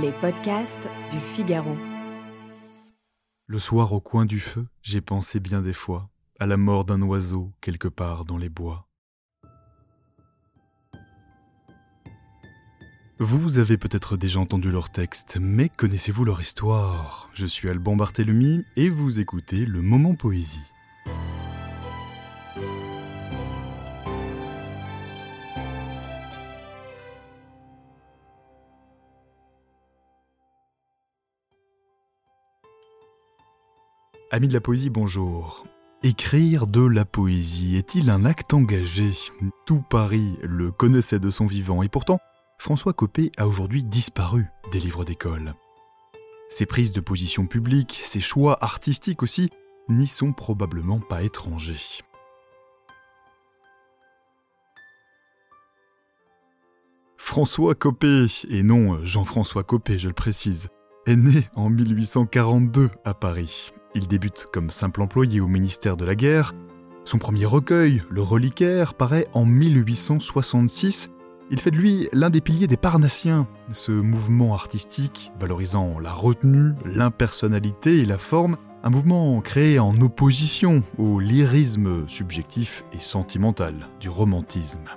Les podcasts du Figaro. Le soir au coin du feu, j'ai pensé bien des fois à la mort d'un oiseau quelque part dans les bois. Vous avez peut-être déjà entendu leur texte, mais connaissez-vous leur histoire? Je suis Alban Barthélemy et vous écoutez le Moment Poésie. Amis de la poésie, bonjour. Écrire de la poésie est-il un acte engagé? Tout Paris le connaissait de son vivant et pourtant, François Copé a aujourd'hui disparu des livres d'école. Ses prises de position publiques, ses choix artistiques aussi, n'y sont probablement pas étrangers. François Copé, et non Jean-François Copé, je le précise, est né en 1842 à Paris. Il débute comme simple employé au ministère de la Guerre. Son premier recueil, Le Reliquaire, paraît en 1866. Il fait de lui l'un des piliers des Parnassiens, ce mouvement artistique valorisant la retenue, l'impersonnalité et la forme, un mouvement créé en opposition au lyrisme subjectif et sentimental du romantisme.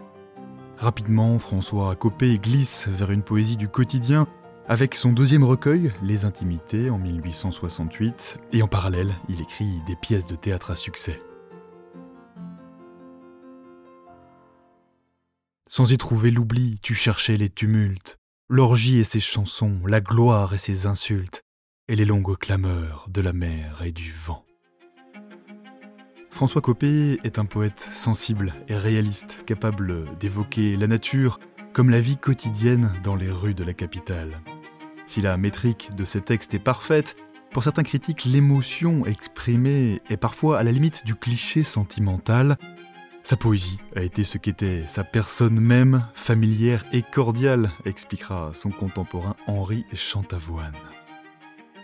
Rapidement, François Copé glisse vers une poésie du quotidien avec son deuxième recueil, Les Intimités, en 1868, et en parallèle, il écrit des pièces de théâtre à succès. Sans y trouver l'oubli, tu cherchais les tumultes, l'orgie et ses chansons, la gloire et ses insultes, et les longues clameurs de la mer et du vent. François Copé est un poète sensible et réaliste, capable d'évoquer la nature comme la vie quotidienne dans les rues de la capitale. Si la métrique de ces textes est parfaite, pour certains critiques, l'émotion exprimée est parfois à la limite du cliché sentimental. Sa poésie a été ce qu'était sa personne même, familière et cordiale, expliquera son contemporain Henri Chantavoine.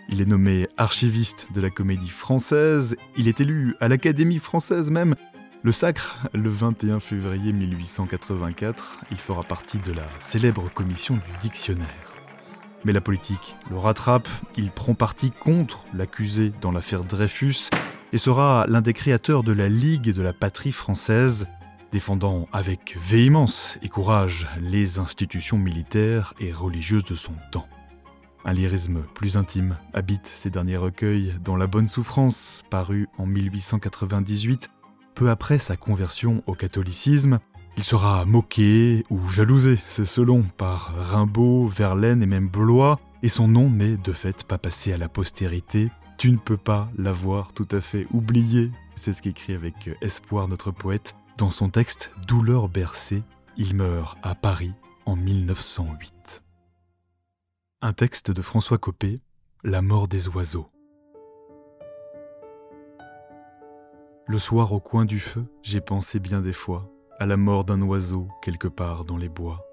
Il est nommé archiviste de la comédie française, il est élu à l'Académie française même. Le sacre, le 21 février 1884, il fera partie de la célèbre commission du dictionnaire. Mais la politique le rattrape, il prend parti contre l'accusé dans l'affaire Dreyfus et sera l'un des créateurs de la Ligue de la patrie française, défendant avec véhémence et courage les institutions militaires et religieuses de son temps. Un lyrisme plus intime habite ces derniers recueils, dont La Bonne Souffrance, paru en 1898, peu après sa conversion au catholicisme, il sera moqué ou jalousé, c'est selon, par Rimbaud, Verlaine et même Blois, et son nom n'est de fait pas passé à la postérité. Tu ne peux pas l'avoir tout à fait oublié, c'est ce qu'écrit avec espoir notre poète dans son texte Douleur bercée. Il meurt à Paris en 1908. Un texte de François Copé, La mort des oiseaux. Le soir au coin du feu, j'ai pensé bien des fois à la mort d'un oiseau quelque part dans les bois.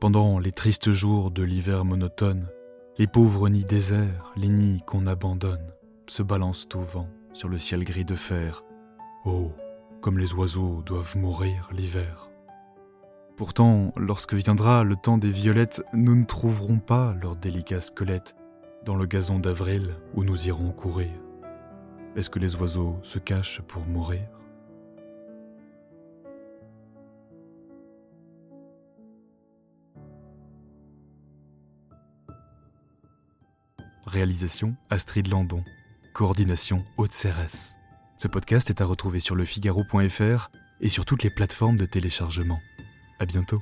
Pendant les tristes jours de l'hiver monotone, les pauvres nids déserts, les nids qu'on abandonne, se balancent au vent sur le ciel gris de fer. Oh, comme les oiseaux doivent mourir l'hiver. Pourtant, lorsque viendra le temps des violettes, nous ne trouverons pas leurs délicats squelettes dans le gazon d'avril où nous irons courir. Est-ce que les oiseaux se cachent pour mourir? Réalisation Astrid Landon. Coordination Haute Cérès. Ce podcast est à retrouver sur lefigaro.fr et sur toutes les plateformes de téléchargement. À bientôt.